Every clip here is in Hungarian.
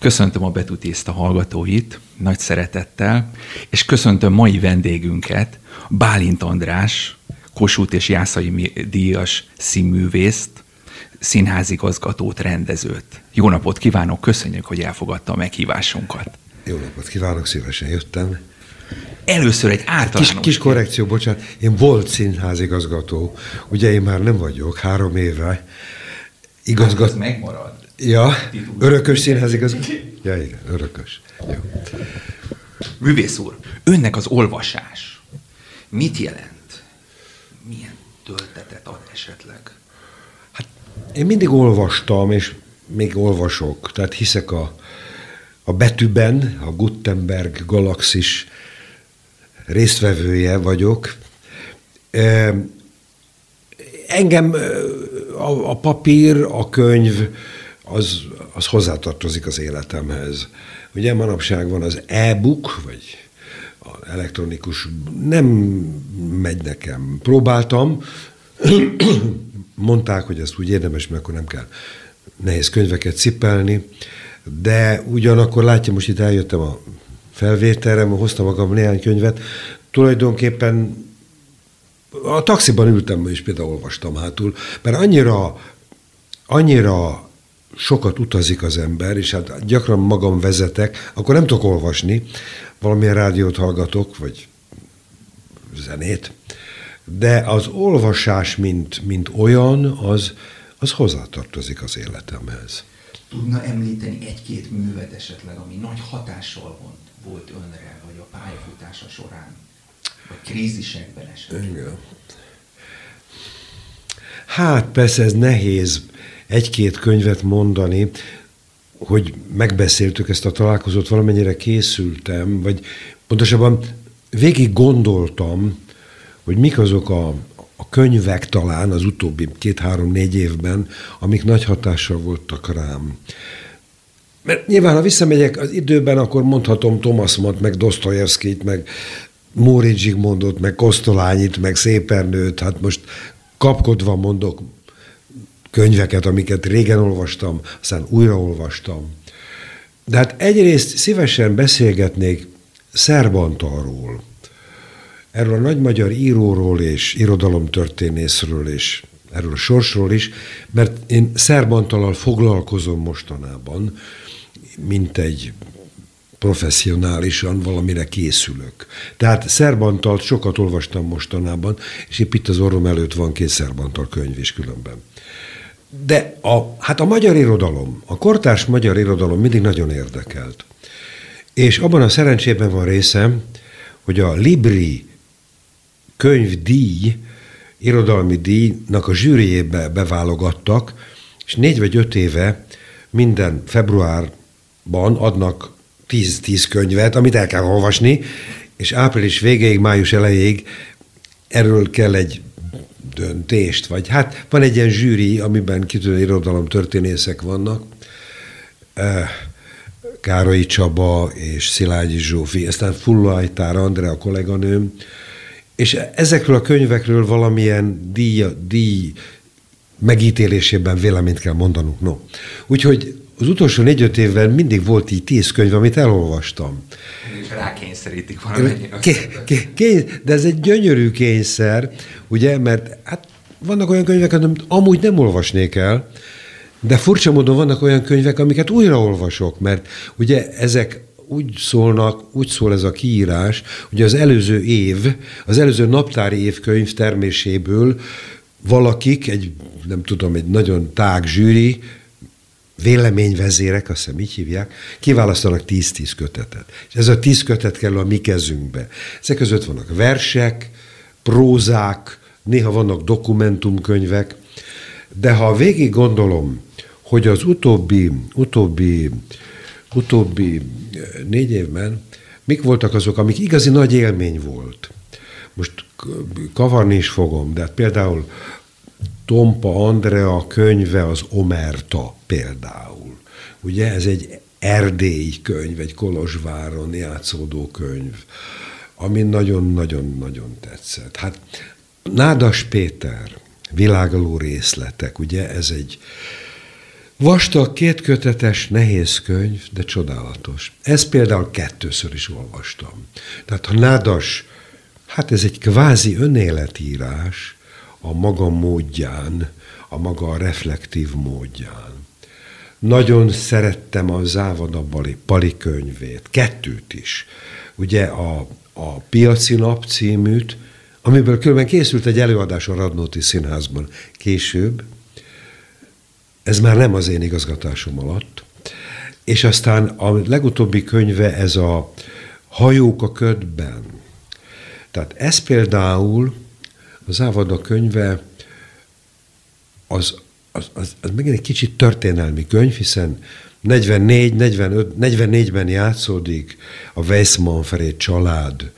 Köszöntöm a Betutészta hallgatóit nagy szeretettel, és köszöntöm mai vendégünket, Bálint András, Kossuth és Jászai díjas színművészt, színházigazgatót, rendezőt. Jó napot kívánok, köszönjük, hogy elfogadta a meghívásunkat. Jó napot kívánok, szívesen jöttem. Először egy általános... Kis, kis korrekció, bocsánat, én volt színházigazgató, ugye én már nem vagyok, három éve. Igazgat... Hát megmarad. Ja, örökös színházigazgató. Ja, igen, örökös. Jó. Művész úr, önnek az olvasás mit jelent? Milyen töltetet ad esetleg? Hát én mindig olvastam, és még olvasok, tehát hiszek a, a betűben, a Gutenberg galaxis résztvevője vagyok. Engem a, a papír, a könyv, az, az hozzátartozik az életemhez. Ugye manapság van az e-book, vagy elektronikus, nem megy nekem. Próbáltam, mondták, hogy ezt úgy érdemes, mert akkor nem kell nehéz könyveket cipelni, de ugyanakkor látja, most itt eljöttem a felvételre, hoztam magam néhány könyvet, tulajdonképpen a taxiban ültem, és például olvastam hátul, mert annyira, annyira sokat utazik az ember, és hát gyakran magam vezetek, akkor nem tudok olvasni, valamilyen rádiót hallgatok, vagy zenét, de az olvasás, mint, mint olyan, az, az hozzátartozik az életemhez. Tudna említeni egy-két művet esetleg, ami nagy hatással volt, volt önre, vagy a pályafutása során, vagy krízisekben esetleg? Igen. Hát persze ez nehéz egy-két könyvet mondani, hogy megbeszéltük ezt a találkozót, valamennyire készültem, vagy pontosabban végig gondoltam, hogy mik azok a, a könyvek talán az utóbbi két-három-négy évben, amik nagy hatással voltak rám. Mert nyilván, ha visszamegyek az időben, akkor mondhatom Thomas Mann, meg Dostoyevskit, meg Móri Zsigmondot, meg Kosztolányit, meg Szépernőt, hát most kapkodva mondok könyveket, amiket régen olvastam, aztán újraolvastam. De hát egyrészt szívesen beszélgetnék Szerbantalról, erről a nagy magyar íróról és irodalomtörténészről és erről a sorsról is, mert én Szerbantalal foglalkozom mostanában, mint egy professzionálisan valamire készülök. Tehát Szerbantalt sokat olvastam mostanában, és épp itt az orrom előtt van két Szerbantal könyv is különben. De a, hát a magyar irodalom, a kortárs magyar irodalom mindig nagyon érdekelt. És abban a szerencsében van részem, hogy a Libri könyvdíj, irodalmi díjnak a zsűriébe beválogattak, és négy vagy öt éve minden februárban adnak tíz-tíz könyvet, amit el kell olvasni, és április végéig, május elejéig erről kell egy döntést, vagy hát van egy ilyen zsűri, amiben kitűnő irodalom történészek vannak, Károly Csaba és Szilágyi Zsófi, aztán Fullajtár Andrea a kolléganőm, és ezekről a könyvekről valamilyen díj, díj megítélésében véleményt kell mondanunk. No. Úgyhogy az utolsó négy-öt évben mindig volt így tíz könyv, amit elolvastam. Rákényszerítik valamennyire. de ez egy gyönyörű kényszer, ugye, mert hát vannak olyan könyvek, amit amúgy nem olvasnék el, de furcsa módon vannak olyan könyvek, amiket újraolvasok, mert ugye ezek úgy szólnak, úgy szól ez a kiírás, hogy az előző év, az előző naptári év könyv terméséből valakik, egy, nem tudom, egy nagyon tág zsűri, véleményvezérek, azt hiszem így hívják, kiválasztanak 10-10 kötetet. És ez a 10 kötet kerül a mi kezünkbe. Ezek között vannak versek, prózák, néha vannak dokumentumkönyvek, de ha végig gondolom, hogy az utóbbi, utóbbi, utóbbi eh, négy évben mik voltak azok, amik igazi nagy élmény volt. Most kavarni is fogom, de hát például Tompa Andrea könyve az Omerta például. Ugye ez egy erdélyi könyv, egy Kolozsváron játszódó könyv, ami nagyon-nagyon-nagyon tetszett. Hát Nádas Péter, világaló részletek, ugye ez egy Vastag, kétkötetes, nehéz könyv, de csodálatos. Ez például kettőször is olvastam. Tehát ha nádas, hát ez egy kvázi önéletírás a maga módján, a maga reflektív módján. Nagyon szerettem a Závada Bali, Pali könyvét, kettőt is. Ugye a, a Piaci Nap címűt, amiből különben készült egy előadás a Radnóti Színházban később, ez már nem az én igazgatásom alatt, és aztán a legutóbbi könyve ez a Hajók a ködben. Tehát ez például, az Ávada könyve, az, az, az, az megint egy kicsit történelmi könyv, hiszen 44, 45, 44-ben játszódik a Weissmanfred család,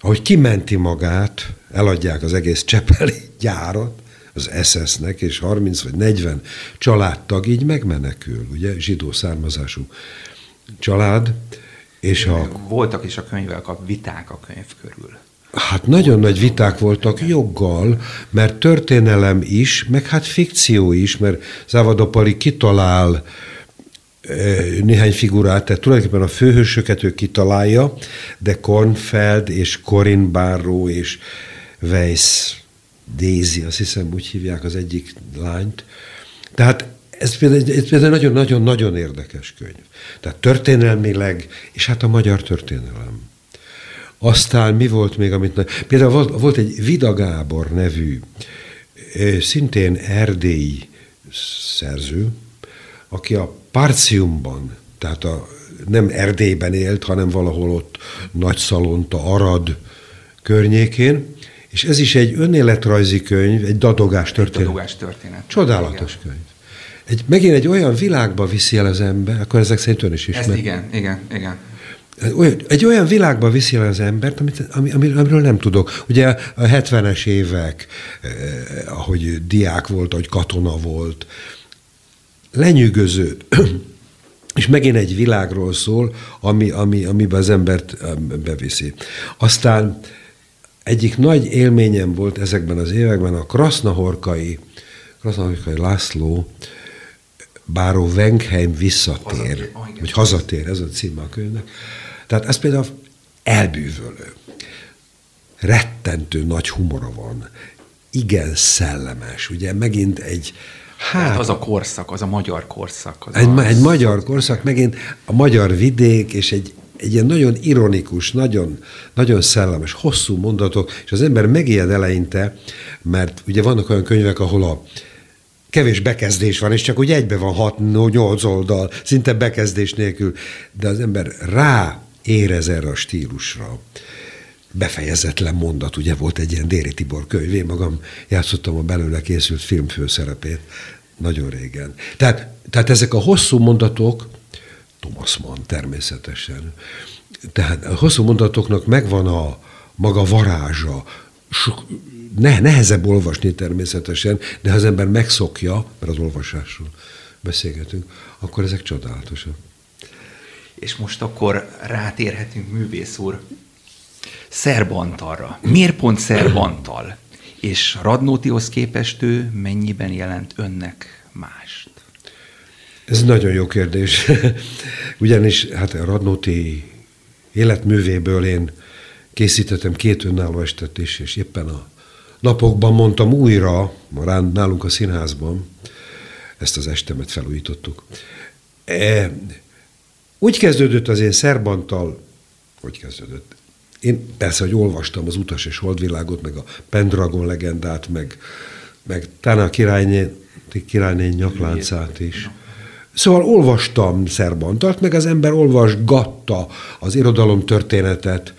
ahogy kimenti magát, eladják az egész Csepeli gyárat, az SS-nek, és 30 vagy 40 családtag így megmenekül, ugye, zsidó származású család, és a... Voltak is a könyvvel a viták a könyv körül. Hát nagyon nagy viták voltak joggal, mert történelem is, meg hát fikció is, mert Závadopari kitalál néhány figurát, tehát tulajdonképpen a főhősöket ő kitalálja, de Kornfeld és Corin Barrow és Weiss Daisy, azt hiszem úgy hívják az egyik lányt. Tehát ez például nagyon-nagyon-nagyon érdekes könyv. Tehát történelmileg, és hát a magyar történelem. Aztán mi volt még, amit... Például volt, volt egy Vida Gábor nevű, szintén erdélyi szerző, aki a Parciumban, tehát a, nem Erdélyben élt, hanem valahol ott Nagy Szalonta, Arad környékén, és ez is egy önéletrajzi könyv, egy dadogás történet. Dadogás történet. Csodálatos igen. könyv. Egy, megint egy olyan világba viszi el az ember, akkor ezek szerint ön is ismer. Ezt igen, igen, igen. Olyan, egy olyan világba viszi el az embert, amit, ami, amiről nem tudok. Ugye a 70-es évek, eh, ahogy diák volt, ahogy katona volt, lenyűgöző. És megint egy világról szól, ami, ami, amiben az embert beviszi. Aztán egyik nagy élményem volt ezekben az években a Krasznahorkai, Krasznahorkai László Báró Wenkheim visszatér, hazatér, oh, vagy hazatér, ez a címe a könyvnek. Tehát ez például elbűvölő. Rettentő nagy humora van. Igen szellemes. Ugye megint egy, Hát, az a korszak, az a magyar korszak. Az egy, a... egy magyar korszak, megint a magyar vidék, és egy egy ilyen nagyon ironikus, nagyon, nagyon szellemes, hosszú mondatok, és az ember megijed eleinte, mert ugye vannak olyan könyvek, ahol a kevés bekezdés van, és csak úgy egybe van 6-8 oldal, szinte bekezdés nélkül, de az ember rá érez erre a stílusra. Befejezetlen mondat, ugye volt egy ilyen Déri Tibor könyv, én magam játszottam a belőle készült film főszerepét nagyon régen. Tehát, tehát ezek a hosszú mondatok, Thomas Mann természetesen. Tehát a hosszú mondatoknak megvan a maga varázsa, sok, ne, nehezebb olvasni természetesen, de ha az ember megszokja, mert az olvasásról beszélgetünk, akkor ezek csodálatosak. És most akkor rátérhetünk, művész úr, Szerbantalra. Miért pont Szerbantal? És Radnótihoz képest ő mennyiben jelent önnek mást? Ez nagyon jó kérdés. Ugyanis hát a Radnóti életművéből én készítettem két önálló estet is, és éppen a napokban mondtam újra, nálunk a színházban, ezt az estemet felújítottuk. E, úgy kezdődött az én szerbantal, hogy kezdődött? Én persze, hogy olvastam az Utas és Holdvilágot, meg a Pendragon legendát, meg, meg talán a királyné, királyné nyakláncát is. Szóval olvastam Szerbantart, meg az ember olvasgatta az irodalom történetet,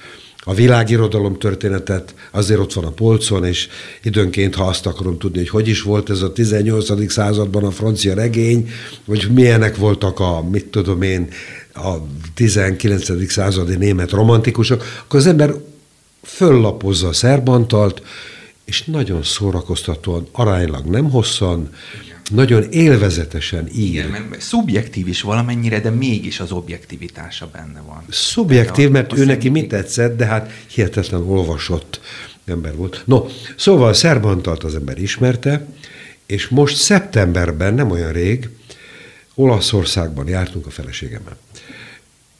a világirodalom történetet, azért ott van a polcon, és időnként, ha azt akarom tudni, hogy hogy is volt ez a 18. században a francia regény, vagy milyenek voltak a, mit tudom én, a 19. századi német romantikusok, akkor az ember föllapozza a szerbantalt, és nagyon szórakoztatóan, aránylag nem hosszan, nagyon élvezetesen ír. Igen, mert szubjektív is valamennyire, de mégis az objektivitása benne van. Szubjektív, mert ő neki mit tetszett, de hát hihetetlen olvasott ember volt. No, szóval Szerbantalt az ember ismerte, És most szeptemberben, nem olyan rég, Olaszországban jártunk a feleségemmel.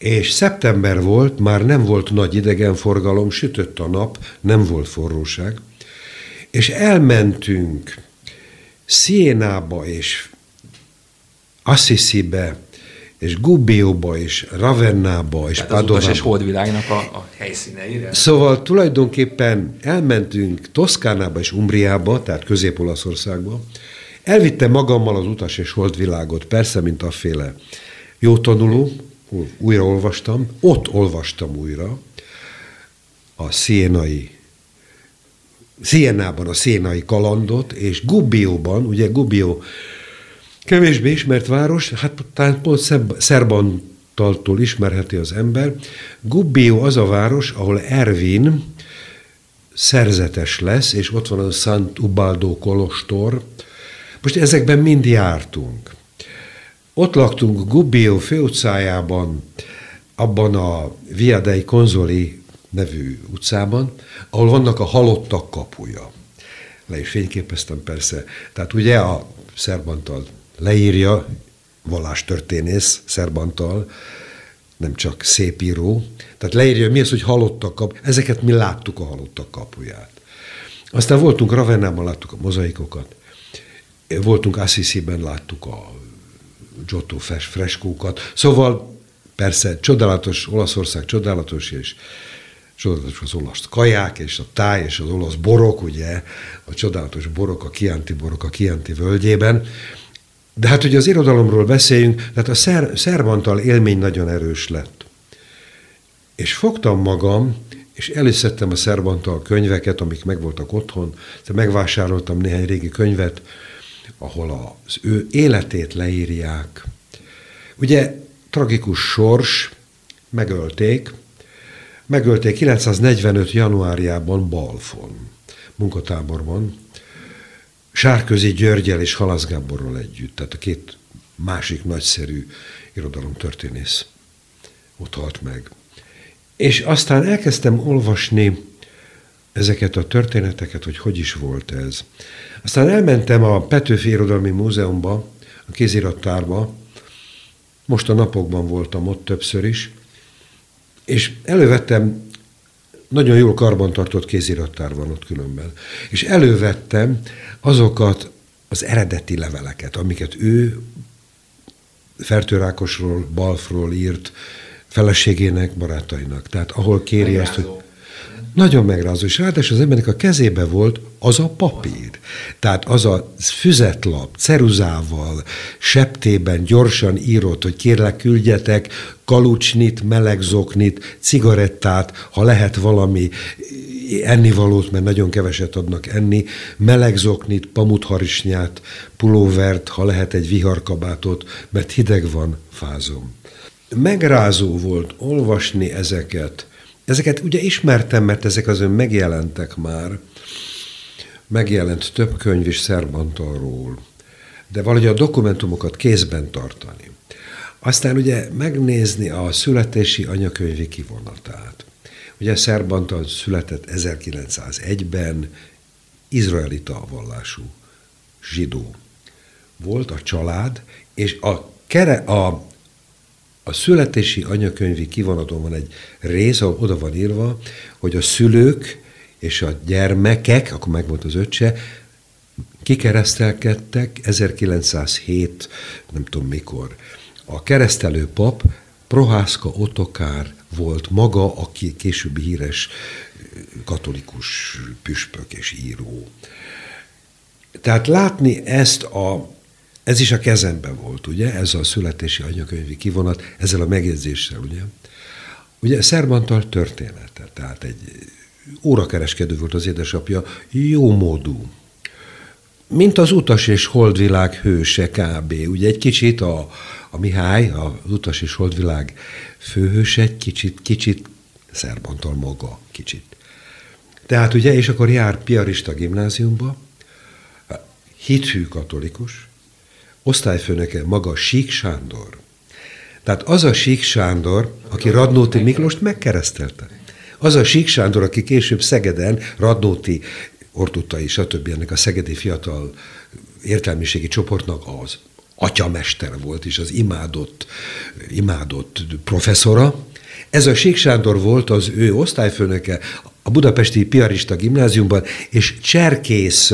És szeptember volt, már nem volt nagy idegenforgalom, sütött a nap, nem volt forróság, és elmentünk Szienába és Assisibe, és Gubbioba, és Ravennába, és Padovába. és holdvilágnak a, a helyszíneire. Szóval tulajdonképpen elmentünk Toszkánába és Umbriába, tehát Közép-Olaszországba. Elvittem magammal az utas és holdvilágot, persze, mint féle jó tanuló, újra olvastam, ott olvastam újra a szénai Sienában a szénai kalandot, és Gubbióban, ugye Gubbio kevésbé ismert város, hát talán pont Szerbantaltól ismerheti az ember. Gubbio az a város, ahol Ervin szerzetes lesz, és ott van a Szent Ubaldo kolostor. Most ezekben mind jártunk. Ott laktunk Gubbio főutcájában, abban a Via dei Konzoli nevű utcában, ahol vannak a halottak kapuja. Le is fényképeztem persze. Tehát ugye a Szerbantal leírja, vallástörténész Szerbantal, nem csak szép író, tehát leírja, mi az, hogy halottak kap. Ezeket mi láttuk a halottak kapuját. Aztán voltunk Ravennában, láttuk a mozaikokat, voltunk Assisi-ben, láttuk a Giotto freskókat. Szóval persze csodálatos, Olaszország csodálatos, és csodálatos az olasz kaják, és a táj, és az olasz borok, ugye, a csodálatos borok, a Chianti borok a Chianti völgyében. De hát, hogy az irodalomról beszéljünk, tehát a szer, szervantal élmény nagyon erős lett. És fogtam magam, és előszedtem a szerbantal könyveket, amik megvoltak otthon, megvásároltam néhány régi könyvet, ahol az ő életét leírják. Ugye tragikus sors, megölték, megölték 945. januárjában Balfon, munkatáborban, Sárközi Györgyel és Halasz Gáborral együtt, tehát a két másik nagyszerű irodalomtörténész ott halt meg. És aztán elkezdtem olvasni ezeket a történeteket, hogy hogy is volt ez. Aztán elmentem a Petőfi Irodalmi Múzeumba, a kézirattárba, most a napokban voltam ott többször is, és elővettem, nagyon jól karbantartott kézirattár van ott különben, és elővettem azokat az eredeti leveleket, amiket ő Fertőrákosról, Balfról írt feleségének, barátainak. Tehát ahol kéri Megrázó. azt, hogy nagyon megrázó, és ráadásul az embernek a kezébe volt az a papír. Tehát az a füzetlap, ceruzával, septében gyorsan írott, hogy kérlek küldjetek kalucsnit, melegzoknit, cigarettát, ha lehet valami ennivalót, mert nagyon keveset adnak enni, melegzoknit, pamutharisnyát, pulóvert, ha lehet egy viharkabátot, mert hideg van, fázom. Megrázó volt olvasni ezeket, Ezeket ugye ismertem, mert ezek az ön megjelentek már, megjelent több könyv is Szerbantalról, de valahogy a dokumentumokat kézben tartani. Aztán ugye megnézni a születési anyakönyvi kivonatát. Ugye Szerbantal született 1901-ben, izraelita vallású zsidó volt a család, és a, kere, a a születési anyakönyvi kivonaton van egy rész, ahol oda van írva, hogy a szülők és a gyermekek, akkor megvolt az öccse, kikeresztelkedtek 1907, nem tudom mikor. A keresztelő pap Prohászka Otokár volt maga, aki későbbi híres katolikus püspök és író. Tehát látni ezt a ez is a kezemben volt, ugye, ez a születési anyakönyvi kivonat, ezzel a megjegyzéssel, ugye. Ugye Szerbantal története, tehát egy órakereskedő volt az édesapja, jó módú. Mint az utas és holdvilág hőse kb. Ugye egy kicsit a, a Mihály, az utas és holdvilág főhőse, egy kicsit, kicsit Szerbantal maga, kicsit. Tehát ugye, és akkor jár piarista gimnáziumba, hithű katolikus, osztályfőnöke maga Sík Sándor. Tehát az a Sík Sándor, aki Radnóti Miklóst megkeresztelte. Az a Sík Sándor, aki később Szegeden Radnóti Ortutai, stb. ennek a szegedi fiatal értelmiségi csoportnak az atyamester volt, és az imádott, imádott professzora. Ez a Sík Sándor volt az ő osztályfőnöke a budapesti piarista gimnáziumban, és cserkész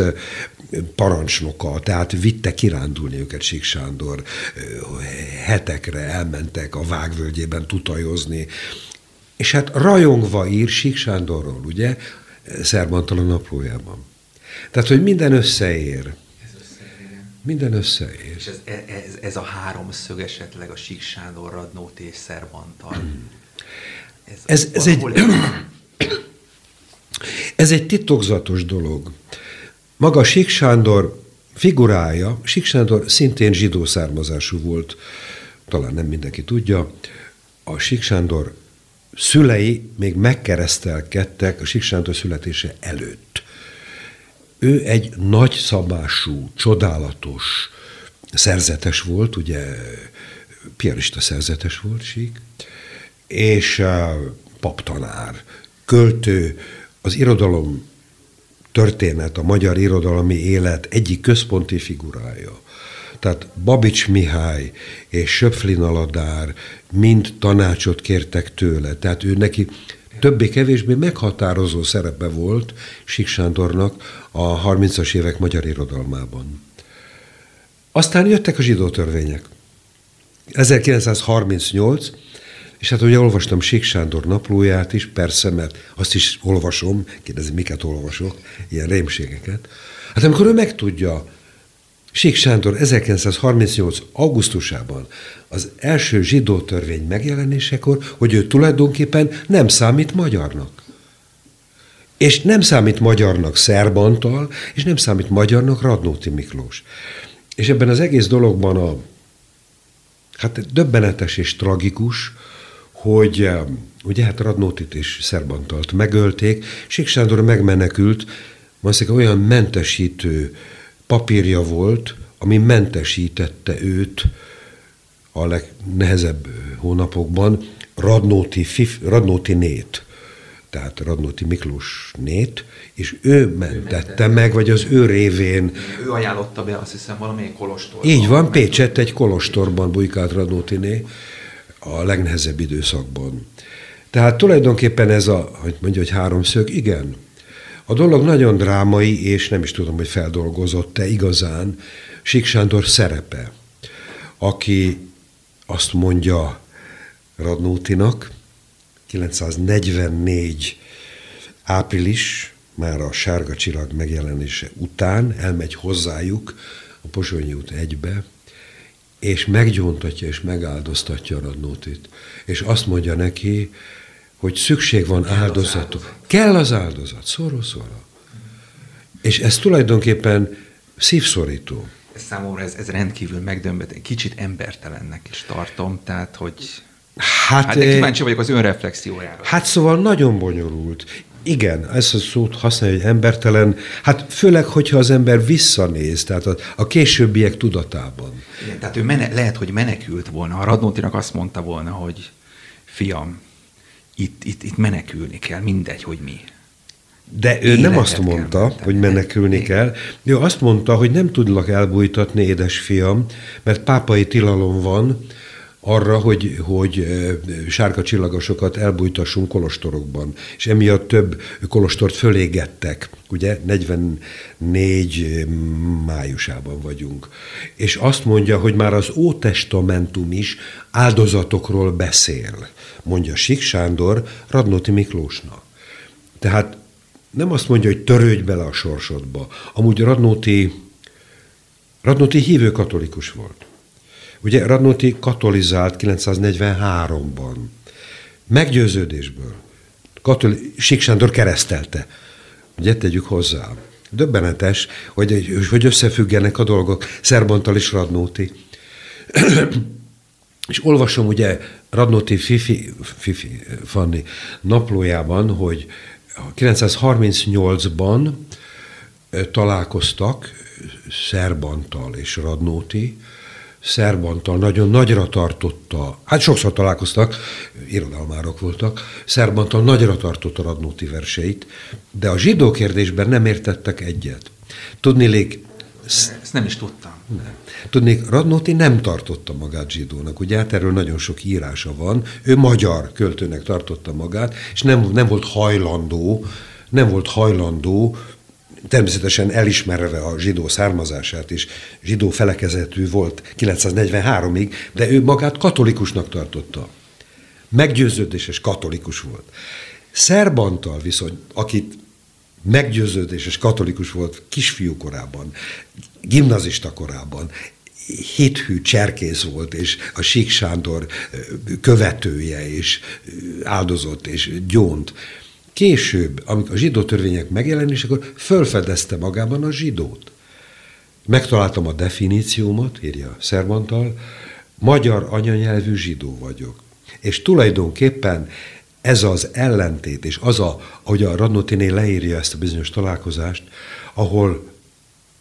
parancsnoka, tehát vitte kirándulni őket Sík Sándor. Hetekre elmentek a vágvölgyében tutajozni. És hát rajongva ír Sík Sándorról, ugye, Szerbantal a naplójában. Tehát, hogy minden összeér. Minden összeér. És ez, ez, ez a háromszög esetleg a Sík Sándor, Radnóti és Szerbantal. Hmm. Ez, ez, ez egy... Ez egy titokzatos dolog. Maga Sík Sándor figurája, Sík Sándor szintén zsidó származású volt, talán nem mindenki tudja, a Sík Sándor szülei még megkeresztelkedtek a Sík Sándor születése előtt. Ő egy nagy szabású, csodálatos szerzetes volt, ugye piarista szerzetes volt Sík, és paptanár, költő, az irodalom történet, a magyar irodalmi élet egyik központi figurája. Tehát Babics Mihály és Söpflin Aladár mind tanácsot kértek tőle. Tehát ő neki többé-kevésbé meghatározó szerepe volt Sik Sándornak a 30-as évek magyar irodalmában. Aztán jöttek a zsidó törvények. 1938, és hát ugye olvastam Sík Sándor naplóját is, persze, mert azt is olvasom, kérdezi, miket olvasok, ilyen rémségeket. Hát amikor ő megtudja, Sík Sándor 1938. augusztusában az első zsidó törvény megjelenésekor, hogy ő tulajdonképpen nem számít magyarnak. És nem számít magyarnak Szerbantal, és nem számít magyarnak Radnóti Miklós. És ebben az egész dologban a hát döbbenetes és tragikus, hogy eh, ugye hát Radnótit és Szerbantalt megölték, Sík Sándor megmenekült, valószínűleg olyan mentesítő papírja volt, ami mentesítette őt a legnehezebb hónapokban Radnóti, Fif, Radnóti nét, tehát Radnóti Miklós nét, és ő mentette meg, vagy az ő révén. Ő ajánlotta be, azt hiszem, valamelyik kolostorban. Így van, Pécsett egy kolostorban bujkált Radnóti né a legnehezebb időszakban. Tehát tulajdonképpen ez a, hogy mondja, hogy háromszög, igen. A dolog nagyon drámai, és nem is tudom, hogy feldolgozott-e igazán Sándor szerepe, aki azt mondja Radnótinak, 944 április, már a sárga csillag megjelenése után elmegy hozzájuk a Pozsonyi út egybe, és meggyóntatja és megáldoztatja Radnótit. És azt mondja neki, hogy szükség van áldozatok. Kell az áldozat, szoró-szoró. És ez tulajdonképpen szívszorító. Számomra ez, ez rendkívül megdömbet, kicsit embertelennek is tartom, tehát hogy Hát, hát de kíváncsi vagyok az önreflexiójára. Hát szóval nagyon bonyolult. Igen, ezt a szót használja, hogy embertelen, hát főleg, hogyha az ember visszanéz, tehát a, a későbbiek tudatában. Igen, tehát ő mene, lehet, hogy menekült volna. A Radnótinak azt mondta volna, hogy fiam, itt, itt, itt menekülni kell, mindegy, hogy mi. De ő nem azt mondta, kell, hogy menekülni kell. Ő azt mondta, hogy nem tudlak elbújtatni, édesfiam, mert pápai tilalom van, arra, hogy, hogy sárga csillagosokat elbújtassunk kolostorokban. És emiatt több kolostort fölégettek, ugye 44 májusában vagyunk. És azt mondja, hogy már az Ótestamentum is áldozatokról beszél, mondja Sik Sándor Radnóti Miklósnak. Tehát nem azt mondja, hogy törődj bele a sorsodba. Amúgy Radnóti, Radnóti hívő katolikus volt. Ugye Radnóti katolizált 943-ban. Meggyőződésből. Katoli, Sík Sándor keresztelte. Ugye tegyük hozzá. Döbbenetes, hogy, hogy összefüggenek a dolgok. Szerbantal is Radnóti. És olvasom ugye Radnóti Fifi, Fifi Fanni naplójában, hogy 938-ban találkoztak Szerbantal és Radnóti, Szerbantal nagyon nagyra tartotta, hát sokszor találkoztak, irodalmárok voltak, Szerbantal nagyra tartotta Radnóti verseit, de a zsidó kérdésben nem értettek egyet. Tudnélék, ezt nem is tudtam. Nem. Tudnék, Radnóti nem tartotta magát zsidónak, ugye hát erről nagyon sok írása van. Ő magyar költőnek tartotta magát, és nem, nem volt hajlandó, nem volt hajlandó természetesen elismerve a zsidó származását is, zsidó felekezetű volt 943-ig, de ő magát katolikusnak tartotta. Meggyőződéses katolikus volt. Szerbantal viszont, akit meggyőződéses katolikus volt kisfiú korában, gimnazista korában, héthű cserkész volt, és a Sík Sándor követője, és áldozott, és gyónt. Később, amikor a zsidó törvények megjelenésekor fölfedezte magában a zsidót. Megtaláltam a definíciómat, írja Szervantal, magyar anyanyelvű zsidó vagyok. És tulajdonképpen ez az ellentét, és az, a, ahogy a Radnotiné leírja ezt a bizonyos találkozást, ahol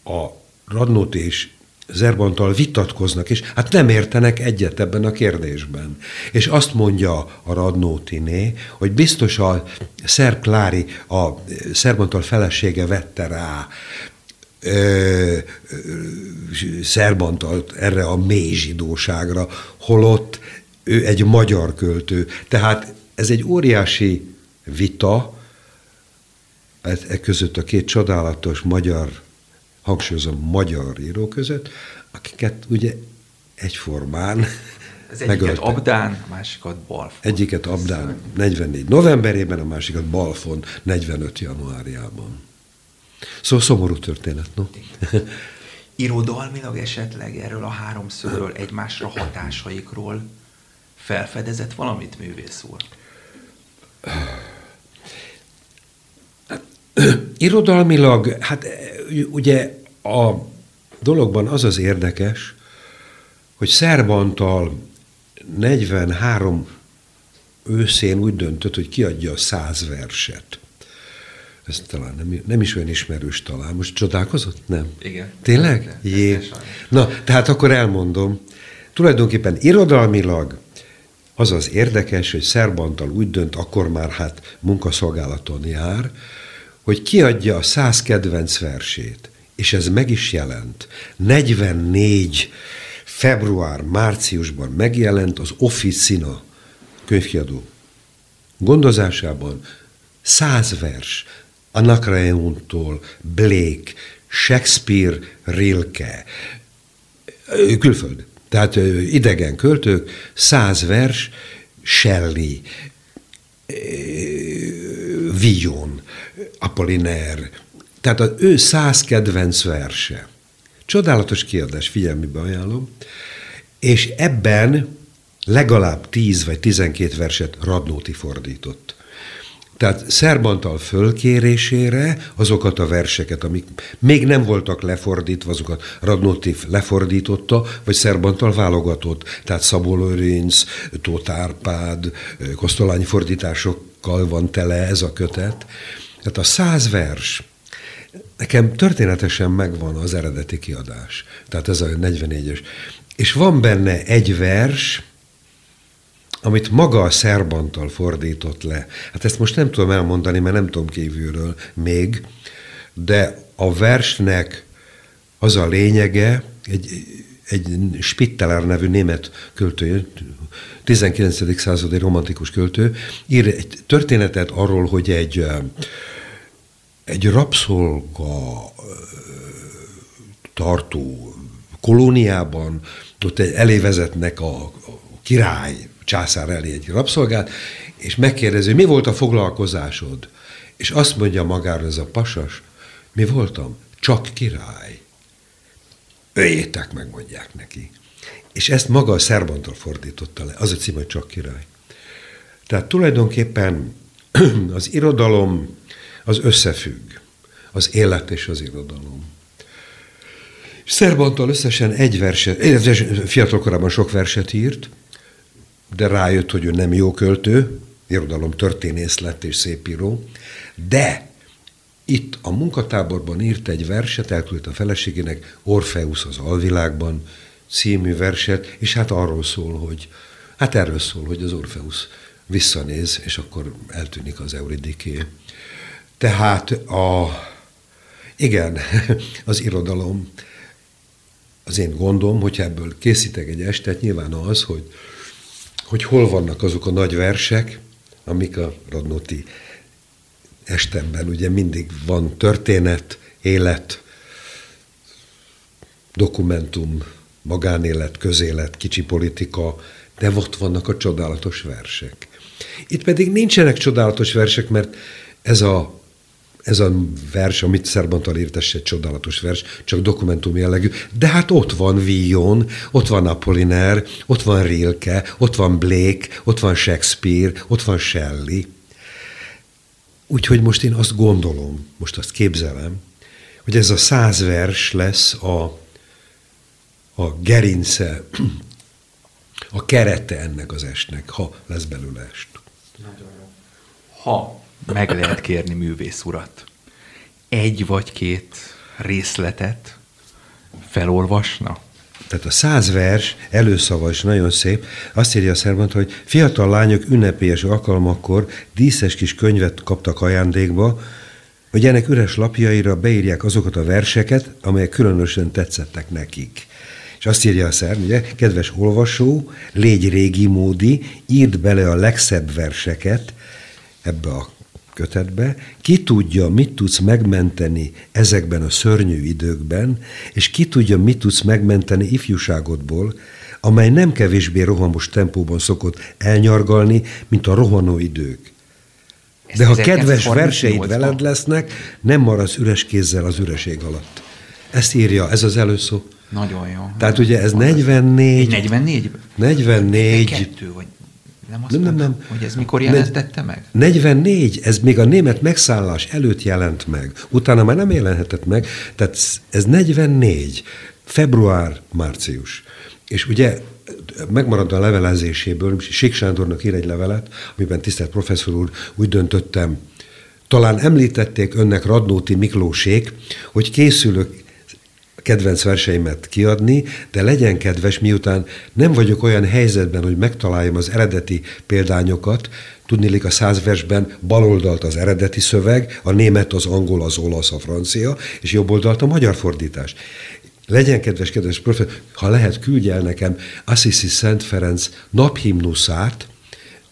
a Radnoti és Zerbantal vitatkoznak, és hát nem értenek egyet ebben a kérdésben. És azt mondja a Radnótiné, hogy biztos a Szer Klári, a Szerbantal felesége vette rá Szerbantalt erre a mély zsidóságra, holott ő egy magyar költő. Tehát ez egy óriási vita, e között a két csodálatos magyar hangsúlyozom, magyar író között, akiket ugye egyformán az egyiket. Abdán, a másikat Balfon. Egyiket Abdán 44 novemberében, a másikat Balfon 45 januárjában. Szóval szomorú történet, no? Irodalmilag esetleg erről a háromszögről, egymásra hatásaikról felfedezett valamit művész úr? Irodalmilag, hát ugye a dologban az az érdekes, hogy Szerbantal 43 őszén úgy döntött, hogy kiadja a száz verset. Ez talán nem, nem is olyan ismerős talán. Most csodálkozott? Nem. Igen. Tényleg? De, Jé. Na, tehát akkor elmondom. Tulajdonképpen irodalmilag az az érdekes, hogy Szerbantal úgy dönt, akkor már hát munkaszolgálaton jár, hogy kiadja a száz kedvenc versét, és ez meg is jelent. 44 február-márciusban megjelent az Officina könyvkiadó gondozásában. Száz vers, Anakreontól, Blake, Shakespeare, Rilke, külföld, tehát idegen költők, száz vers, Shelley, Villon, Apollinaire, tehát az ő száz kedvenc verse. Csodálatos kérdés, figyelmébe ajánlom. És ebben legalább 10 vagy 12 verset Radnóti fordított. Tehát Szerbantal fölkérésére azokat a verseket, amik még nem voltak lefordítva, azokat Radnóti lefordította, vagy Szerbantal válogatott. Tehát Szabó Lőrinc, Tóth Árpád, Kosztolányi fordításokkal van tele ez a kötet. Tehát a száz vers, nekem történetesen megvan az eredeti kiadás. Tehát ez a 44-es. És van benne egy vers, amit maga a Szerbantal fordított le. Hát ezt most nem tudom elmondani, mert nem tudom kívülről még, de a versnek az a lényege, egy, egy Spitteler nevű német költő, 19. századi romantikus költő, ír egy történetet arról, hogy egy, egy rabszolga tartó kolóniában, ott elé vezetnek a, a király, császár elé egy rabszolgát, és megkérdezi, mi volt a foglalkozásod? És azt mondja magára ez a pasas, mi voltam? Csak király. Öljétek meg, mondják neki. És ezt maga a Szerbantal fordította le. Az a cím, hogy csak király. Tehát tulajdonképpen az irodalom az összefügg. Az élet és az irodalom. Szerbantal összesen egy verset, fiatal korában sok verset írt, de rájött, hogy ő nem jó költő, irodalom történész lett és szép író, de itt a munkatáborban írt egy verset, elküldte a feleségének, Orfeusz az alvilágban, című verset, és hát arról szól, hogy, hát erről szól, hogy az Orfeusz visszanéz, és akkor eltűnik az Euridiké. Tehát a, igen, az irodalom, az én gondom, hogyha ebből készítek egy estet, nyilván az, hogy, hogy hol vannak azok a nagy versek, amik a Radnóti estemben ugye mindig van történet, élet, dokumentum, magánélet, közélet, kicsi politika, de ott vannak a csodálatos versek. Itt pedig nincsenek csodálatos versek, mert ez a ez a vers, amit Szerbantal írt, ez egy csodálatos vers, csak dokumentum jellegű, de hát ott van Villon, ott van Apollinaire, ott van Rilke, ott van Blake, ott van Shakespeare, ott van Shelley. Úgyhogy most én azt gondolom, most azt képzelem, hogy ez a száz vers lesz a, a gerince, a kerete ennek az estnek, ha lesz belőle est. Nagyon jó. Ha meg lehet kérni művész urat, egy vagy két részletet felolvasna? Tehát a száz vers előszava is nagyon szép. Azt írja a szerbant, hogy fiatal lányok ünnepélyes alkalmakkor díszes kis könyvet kaptak ajándékba, hogy ennek üres lapjaira beírják azokat a verseket, amelyek különösen tetszettek nekik. És azt írja a szerb, ugye, kedves olvasó, légy régi módi, írd bele a legszebb verseket ebbe a kötetbe, ki tudja, mit tudsz megmenteni ezekben a szörnyű időkben, és ki tudja, mit tudsz megmenteni ifjúságodból, amely nem kevésbé rohamos tempóban szokott elnyargalni, mint a rohanó idők. De ha kedves verseid veled lesznek, nem maradsz üres kézzel az üreség alatt. Ezt írja, ez az előszó. Nagyon jó. Tehát ugye ez 44... 44? 44... Kettő vagy nem azt nem, nem, nem. hogy ez mikor jelentette meg? 44, ez még a német megszállás előtt jelent meg. Utána már nem jelenhetett meg, tehát ez 44, február, március. És ugye megmaradt a levelezéséből, Sik Sándornak ír egy levelet, amiben tisztelt professzor úr, úgy döntöttem, talán említették önnek Radnóti Miklósék, hogy készülök kedvenc verseimet kiadni, de legyen kedves, miután nem vagyok olyan helyzetben, hogy megtaláljam az eredeti példányokat, tudnélik a száz versben baloldalt az eredeti szöveg, a német, az angol, az olasz, a francia, és jobb oldalt a magyar fordítás. Legyen kedves, kedves professzor, ha lehet, küldj el nekem Assisi Szent Ferenc naphimnuszát,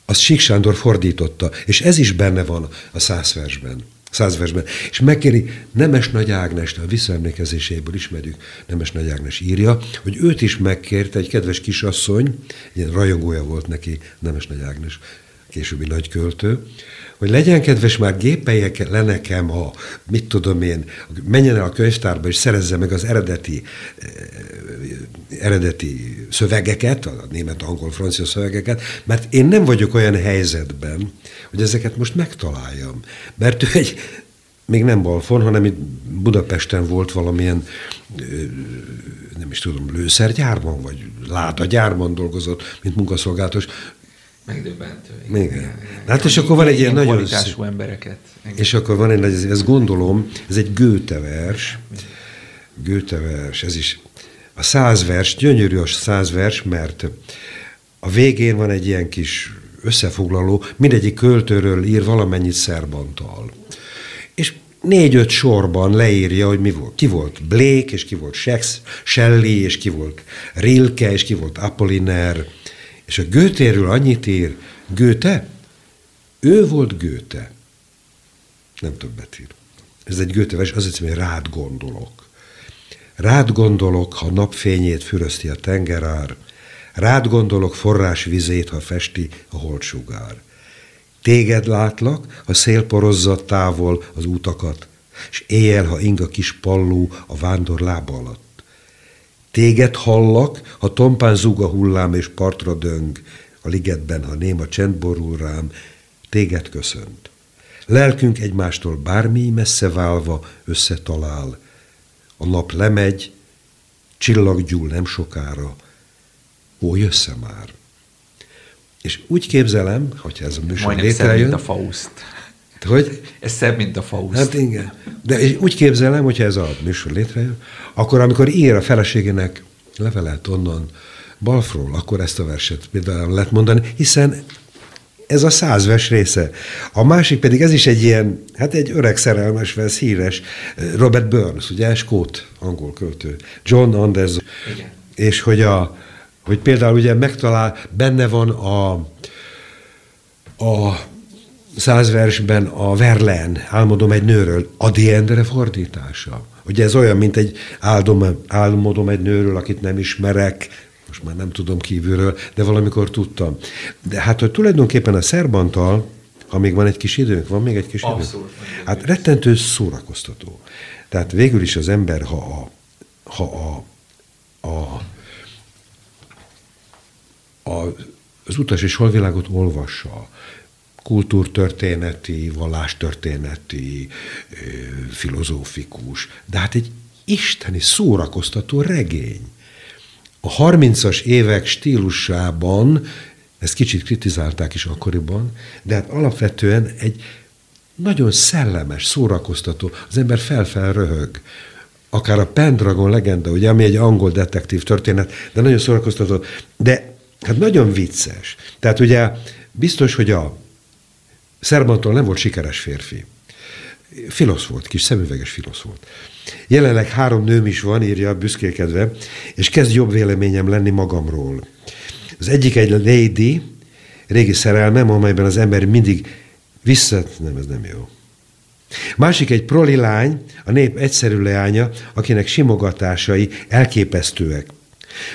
azt Sík Sándor fordította, és ez is benne van a száz versben száz versben. És megkéri Nemes Nagy Ágnest, a visszaemlékezéséből ismerjük, Nemes Nagy Ágnes írja, hogy őt is megkérte egy kedves kisasszony, ilyen rajongója volt neki Nemes Nagy Ágnes, későbbi nagyköltő, hogy legyen kedves, már gépeljek le nekem a, mit tudom én, menjen el a könyvtárba és szerezze meg az eredeti, eh, eredeti szövegeket, a német, angol, francia szövegeket, mert én nem vagyok olyan helyzetben, hogy ezeket most megtaláljam. Mert ő egy, még nem Balfon, hanem itt Budapesten volt valamilyen, nem is tudom, lőszergyárban, vagy látagyárban dolgozott, mint munkaszolgálatos. Megdöbbentő. Igen. igen. Hát és akkor van egy ilyen nagyon... Szép, embereket. Igen. És akkor van egy, ezt gondolom, ez egy Goethe vers, Goethe vers, ez is a száz vers, gyönyörű a száz vers, mert a végén van egy ilyen kis összefoglaló, mindegyik költőről ír valamennyit szerbantal. És négy-öt sorban leírja, hogy mi volt. Ki volt Blake, és ki volt Shelley, és ki volt Rilke, és ki volt Apollinaire. És a Goethéről annyit ír, Goethe, ő volt Goethe. Nem többet ír. Ez egy Goethe vers, azért hogy rád gondolok. Rád gondolok, ha napfényét fürözti a tengerár, rád gondolok forrás vizét, ha festi a holtsugár. Téged látlak, ha szél porozza távol az útakat, és éjjel, ha inga kis palló a vándor lába alatt. Téged hallak, ha tompán zúg a hullám és partra döng, a ligetben, ha néma csend borul rám, téged köszönt. Lelkünk egymástól bármi messze válva összetalál, a nap lemegy, csillaggyúl nem sokára, ó, jössze már. És úgy képzelem, hogyha ez a műsor Majdnem létrejön... a Faust. Hogy? Ez szebb, mint a Faust. Hát igen. De és úgy képzelem, hogyha ez a műsor létrejön, akkor amikor ír a feleségének levelet onnan Balfról, akkor ezt a verset például lehet mondani, hiszen ez a százves része. A másik pedig, ez is egy ilyen, hát egy öreg szerelmes vers, híres, Robert Burns, ugye, skót angol költő, John Anders, Igen. és hogy, a, hogy például ugye megtalál, benne van a, a száz versben a Verlen, álmodom egy nőről, Adi Endre fordítása. Ugye ez olyan, mint egy áldom, álmodom egy nőről, akit nem ismerek, most már nem tudom kívülről, de valamikor tudtam. De hát, hogy tulajdonképpen a Szerbantal, ha még van egy kis időnk, van még egy kis Abszolút. időnk? Hát rettentő szórakoztató. Tehát végül is az ember, ha a, ha a, a, a az utas és holvilágot olvassa, kultúrtörténeti, vallástörténeti, filozófikus, de hát egy isteni szórakoztató regény a 30-as évek stílusában, ezt kicsit kritizálták is akkoriban, de hát alapvetően egy nagyon szellemes, szórakoztató, az ember felfel röhög. Akár a Pendragon legenda, ugye, ami egy angol detektív történet, de nagyon szórakoztató, de hát nagyon vicces. Tehát ugye biztos, hogy a Szerbantól nem volt sikeres férfi. Filosz volt, kis szemüveges filosz volt. Jelenleg három nőm is van, írja büszkélkedve, és kezd jobb véleményem lenni magamról. Az egyik egy lady, régi szerelmem, amelyben az ember mindig vissza... Nem, ez nem jó. Másik egy proli lány, a nép egyszerű leánya, akinek simogatásai elképesztőek.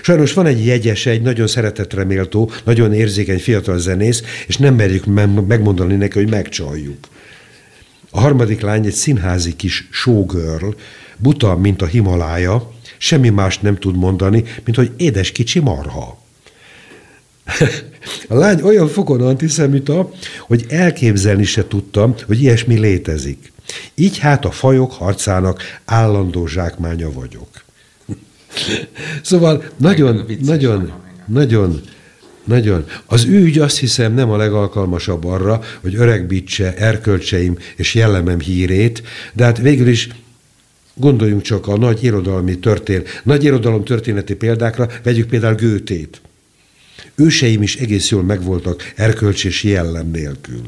Sajnos van egy jegyes, egy nagyon szeretetre méltó, nagyon érzékeny fiatal zenész, és nem merjük megmondani neki, hogy megcsaljuk. A harmadik lány egy színházi kis showgirl, buta, mint a Himalája, semmi más nem tud mondani, mint hogy édes kicsi marha. A lány olyan fokon antiszemita, hogy elképzelni se tudtam, hogy ilyesmi létezik. Így hát a fajok harcának állandó zsákmánya vagyok. Szóval nagyon, nagyon, nagyon nagyon. Az ügy azt hiszem nem a legalkalmasabb arra, hogy öregbítse erkölcseim és jellemem hírét, de hát végül is gondoljunk csak a nagy irodalmi történ, nagy irodalom történeti példákra, vegyük például Gőtét. Őseim is egész jól megvoltak erkölcs és jellem nélkül.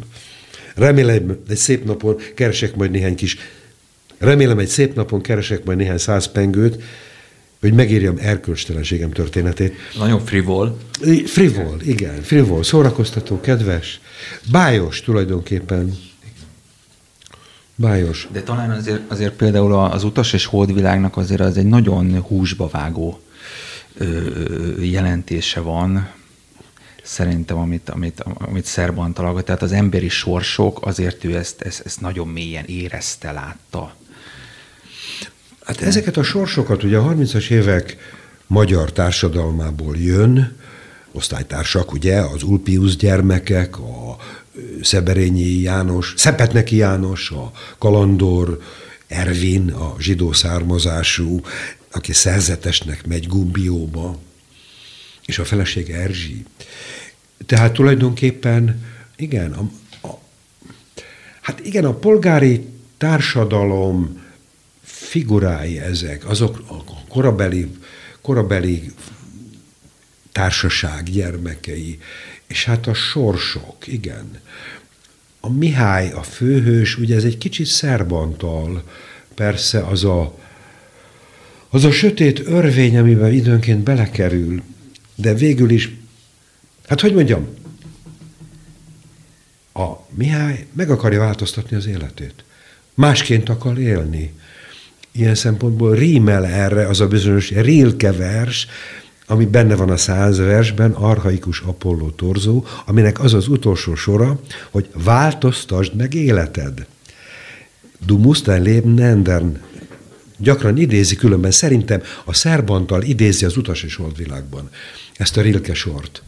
Remélem, egy szép napon keresek majd néhány kis, remélem, egy szép napon keresek majd néhány száz pengőt, hogy megírjam erkölcstelenségem történetét. Nagyon frivol. Frivol, igen, frivol, szórakoztató, kedves, bájos tulajdonképpen. Bájos. De talán azért, azért például az utas és holdvilágnak azért az egy nagyon húsba vágó ö, jelentése van, szerintem, amit, amit, amit Szerban találgat. Tehát az emberi sorsok, azért ő ezt, ezt, ezt nagyon mélyen érezte, látta. Hát ezeket a sorsokat ugye a 30-as évek magyar társadalmából jön, osztálytársak, ugye, az Ulpius gyermekek, a Szeberényi János, Szepetneki János, a Kalandor, Ervin, a zsidó származású, aki szerzetesnek megy Gumbióba, és a feleség Erzsi. Tehát tulajdonképpen, igen, a, a, hát igen, a polgári társadalom figurái ezek, azok a korabeli, korabeli társaság gyermekei, és hát a sorsok, igen. A Mihály, a főhős, ugye ez egy kicsit szerbantal, persze az a, az a sötét örvény, amiben időnként belekerül, de végül is, hát hogy mondjam, a Mihály meg akarja változtatni az életét. Másként akar élni ilyen szempontból rímel erre az a bizonyos rilke vers, ami benne van a száz versben, arhaikus Apolló torzó, aminek az az utolsó sora, hogy változtasd meg életed. Du musst dein Leben ändern. Gyakran idézi, különben szerintem a szerbantal idézi az utas és világban ezt a Rilke sort.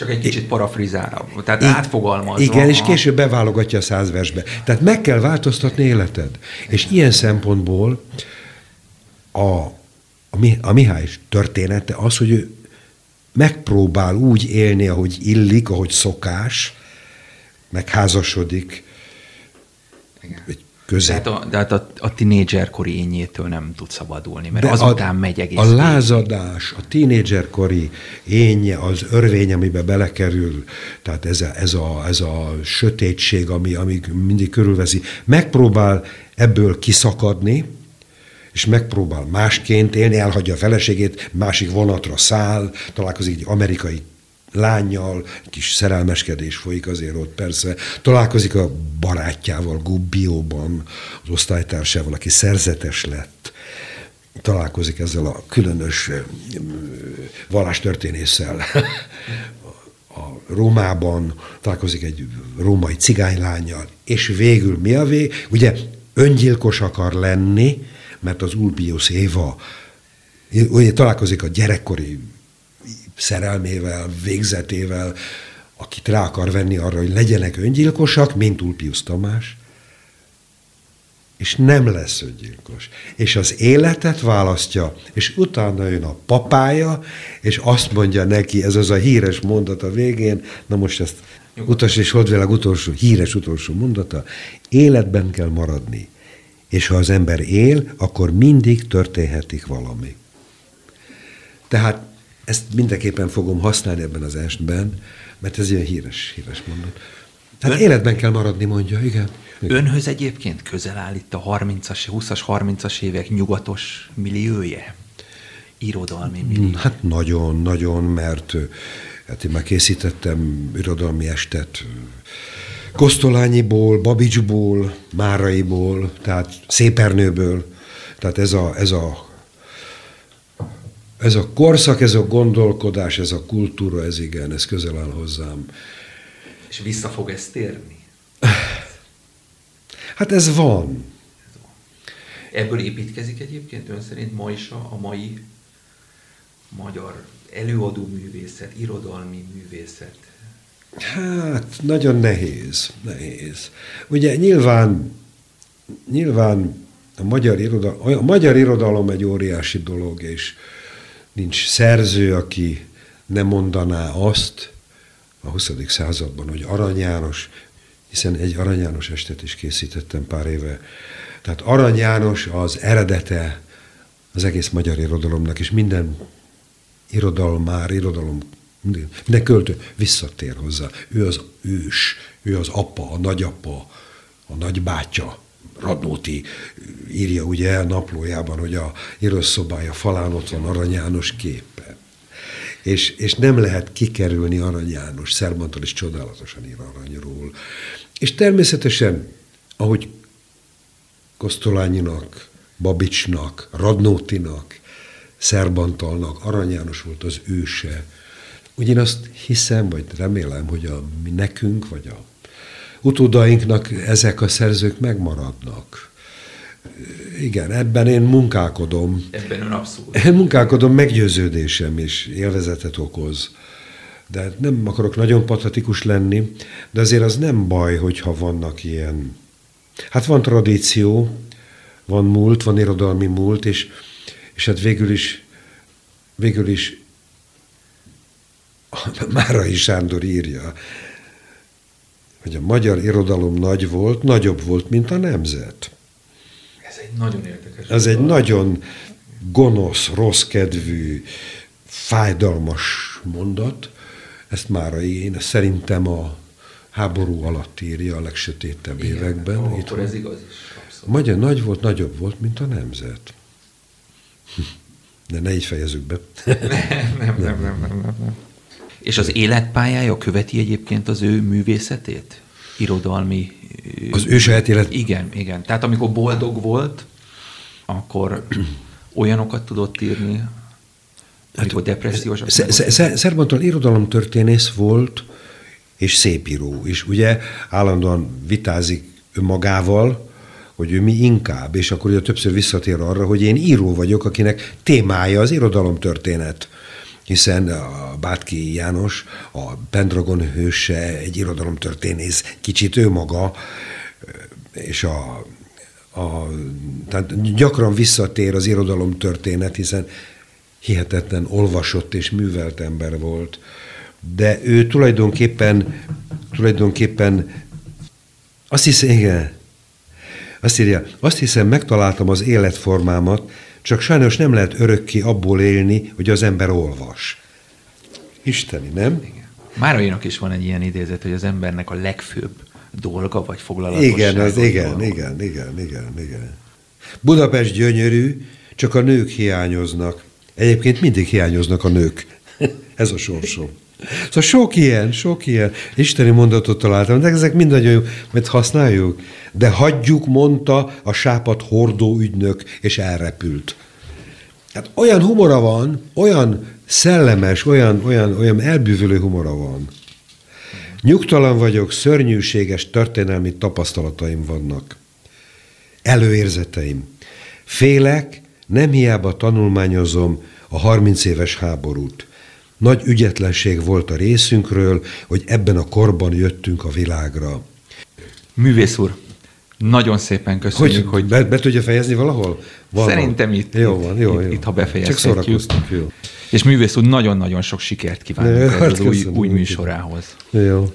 Csak egy kicsit parafrizálva, tehát I- átfogalmazva. Igen, és később beválogatja a száz versbe. Tehát meg kell változtatni életed. És ilyen szempontból a, a, a Mihály története az, hogy ő megpróbál úgy élni, ahogy illik, ahogy szokás, megházasodik, egy közé. Tehát a, de hát a, a tinédzserkori ényétől nem tud szabadulni, mert De azután a, megy egész. A lázadás, a tinédzserkori énje, az örvény, amiben belekerül, tehát ez a, ez a, ez a sötétség, ami, ami mindig körülveszi, megpróbál ebből kiszakadni, és megpróbál másként élni, elhagyja a feleségét, másik vonatra száll, találkozik egy amerikai lányjal, kis szerelmeskedés folyik azért ott persze, találkozik a barátjával Gubbióban, az osztálytársával, aki szerzetes lett, találkozik ezzel a különös vallástörténésszel a Rómában, találkozik egy római cigánylányjal, és végül mi a vég? Ugye öngyilkos akar lenni, mert az Ulpius Éva ugye találkozik a gyerekkori szerelmével, végzetével, akit rá akar venni arra, hogy legyenek öngyilkosak, mint Ulpius Tamás, és nem lesz öngyilkos. És az életet választja, és utána jön a papája, és azt mondja neki, ez az a híres mondat a végén, na most ezt utas és holdvilág utolsó, híres utolsó mondata, életben kell maradni. És ha az ember él, akkor mindig történhetik valami. Tehát ezt mindenképpen fogom használni ebben az estben, mert ez ilyen híres, híres mondat. Tehát Ön... életben kell maradni, mondja, igen. igen. Önhöz egyébként közel áll itt a 30-as, 20-as, 30-as évek nyugatos millióje? Irodalmi millió? Hát nagyon, nagyon, mert hát én már készítettem irodalmi estet Kosztolányiból, Babicsból, Máraiból, tehát Szépernőből, tehát ez a, ez a ez a korszak, ez a gondolkodás, ez a kultúra, ez igen, ez közel áll hozzám. És vissza fog ez térni? Hát ez van. Ebből építkezik egyébként ön szerint ma is a, a mai magyar előadó művészet, irodalmi művészet? Hát, nagyon nehéz, nehéz. Ugye nyilván, nyilván a magyar irodalom, a magyar irodalom egy óriási dolog, és nincs szerző, aki ne mondaná azt a 20. században, hogy Arany János, hiszen egy Arany János estet is készítettem pár éve. Tehát Arany János az eredete az egész magyar irodalomnak, és minden irodalom már, irodalom, minden, minden költő visszatér hozzá. Ő az ős, ő az apa, a nagyapa, a nagybátyja, Radnóti írja ugye el naplójában, hogy a írószobája falán ott van Arany János képe. És, és nem lehet kikerülni Arany János, Szerbantal is csodálatosan ír aranyról. És természetesen, ahogy Kosztolányinak, Babicsnak, Radnótinak, Szerbantalnak, Arany János volt az őse. Azt hiszem, vagy remélem, hogy a, mi nekünk, vagy a utódainknak ezek a szerzők megmaradnak. Igen, ebben én munkálkodom. Ebben ön abszolút. Én munkálkodom, meggyőződésem is élvezetet okoz. De nem akarok nagyon patetikus lenni, de azért az nem baj, hogyha vannak ilyen... Hát van tradíció, van múlt, van irodalmi múlt, és, és hát végül is, végül is Márai Sándor írja, hogy a magyar irodalom nagy volt, nagyobb volt, mint a nemzet. Ez egy nagyon érdekes. Ez egy nagyon gonosz, rossz kedvű, fájdalmas mondat. Ezt már én szerintem a háború alatt írja a legsötétebb Igen, években. Ó, Itt akkor ez igaz is. Abszolút. Magyar nagy volt, nagyobb volt, mint a nemzet. De ne így fejezzük be. nem, nem, nem, nem, nem, nem. nem. És az életpályája követi egyébként az ő művészetét? Irodalmi... Az ő saját élet... Igen, igen. Tehát amikor boldog volt, akkor olyanokat tudott írni, amikor hát, depressziós... Szerbantal irodalomtörténész volt, és szépíró is. Ugye állandóan vitázik önmagával, hogy ő mi inkább, és akkor ugye többször visszatér arra, hogy én író vagyok, akinek témája az irodalomtörténet hiszen a Bátki János, a Pendragon hőse, egy irodalomtörténész, kicsit ő maga, és a, a, tehát gyakran visszatér az irodalomtörténet, hiszen hihetetlen olvasott és művelt ember volt, de ő tulajdonképpen, tulajdonképpen azt hiszem, igen, Azt írja, azt hiszem megtaláltam az életformámat, csak sajnos nem lehet örökké abból élni, hogy az ember olvas. Isteni, nem? Igen. Mároinak is van egy ilyen idézet, hogy az embernek a legfőbb dolga, vagy foglalatosága. Igen, az igen, igen, igen, igen, igen. Budapest gyönyörű, csak a nők hiányoznak. Egyébként mindig hiányoznak a nők. Ez a sorsom. Szóval sok ilyen, sok ilyen isteni mondatot találtam, de ezek mind nagyon jó, mert használjuk. De hagyjuk, mondta a sápat hordó ügynök, és elrepült. Hát olyan humora van, olyan szellemes, olyan, olyan, olyan elbűvölő humora van. Nyugtalan vagyok, szörnyűséges történelmi tapasztalataim vannak. Előérzeteim. Félek, nem hiába tanulmányozom a 30 éves háborút. Nagy ügyetlenség volt a részünkről, hogy ebben a korban jöttünk a világra. Művész úr, nagyon szépen köszönjük, Hogy, hogy... be, be tudja fejezni valahol? Van, Szerintem itt, Jó van, jó, itt, jó. itt ha Csak befejezhetjük. szórakoztunk, jó. És művész úr, nagyon-nagyon sok sikert kívánunk Ne, ez hát az új, új műsorához. Jó.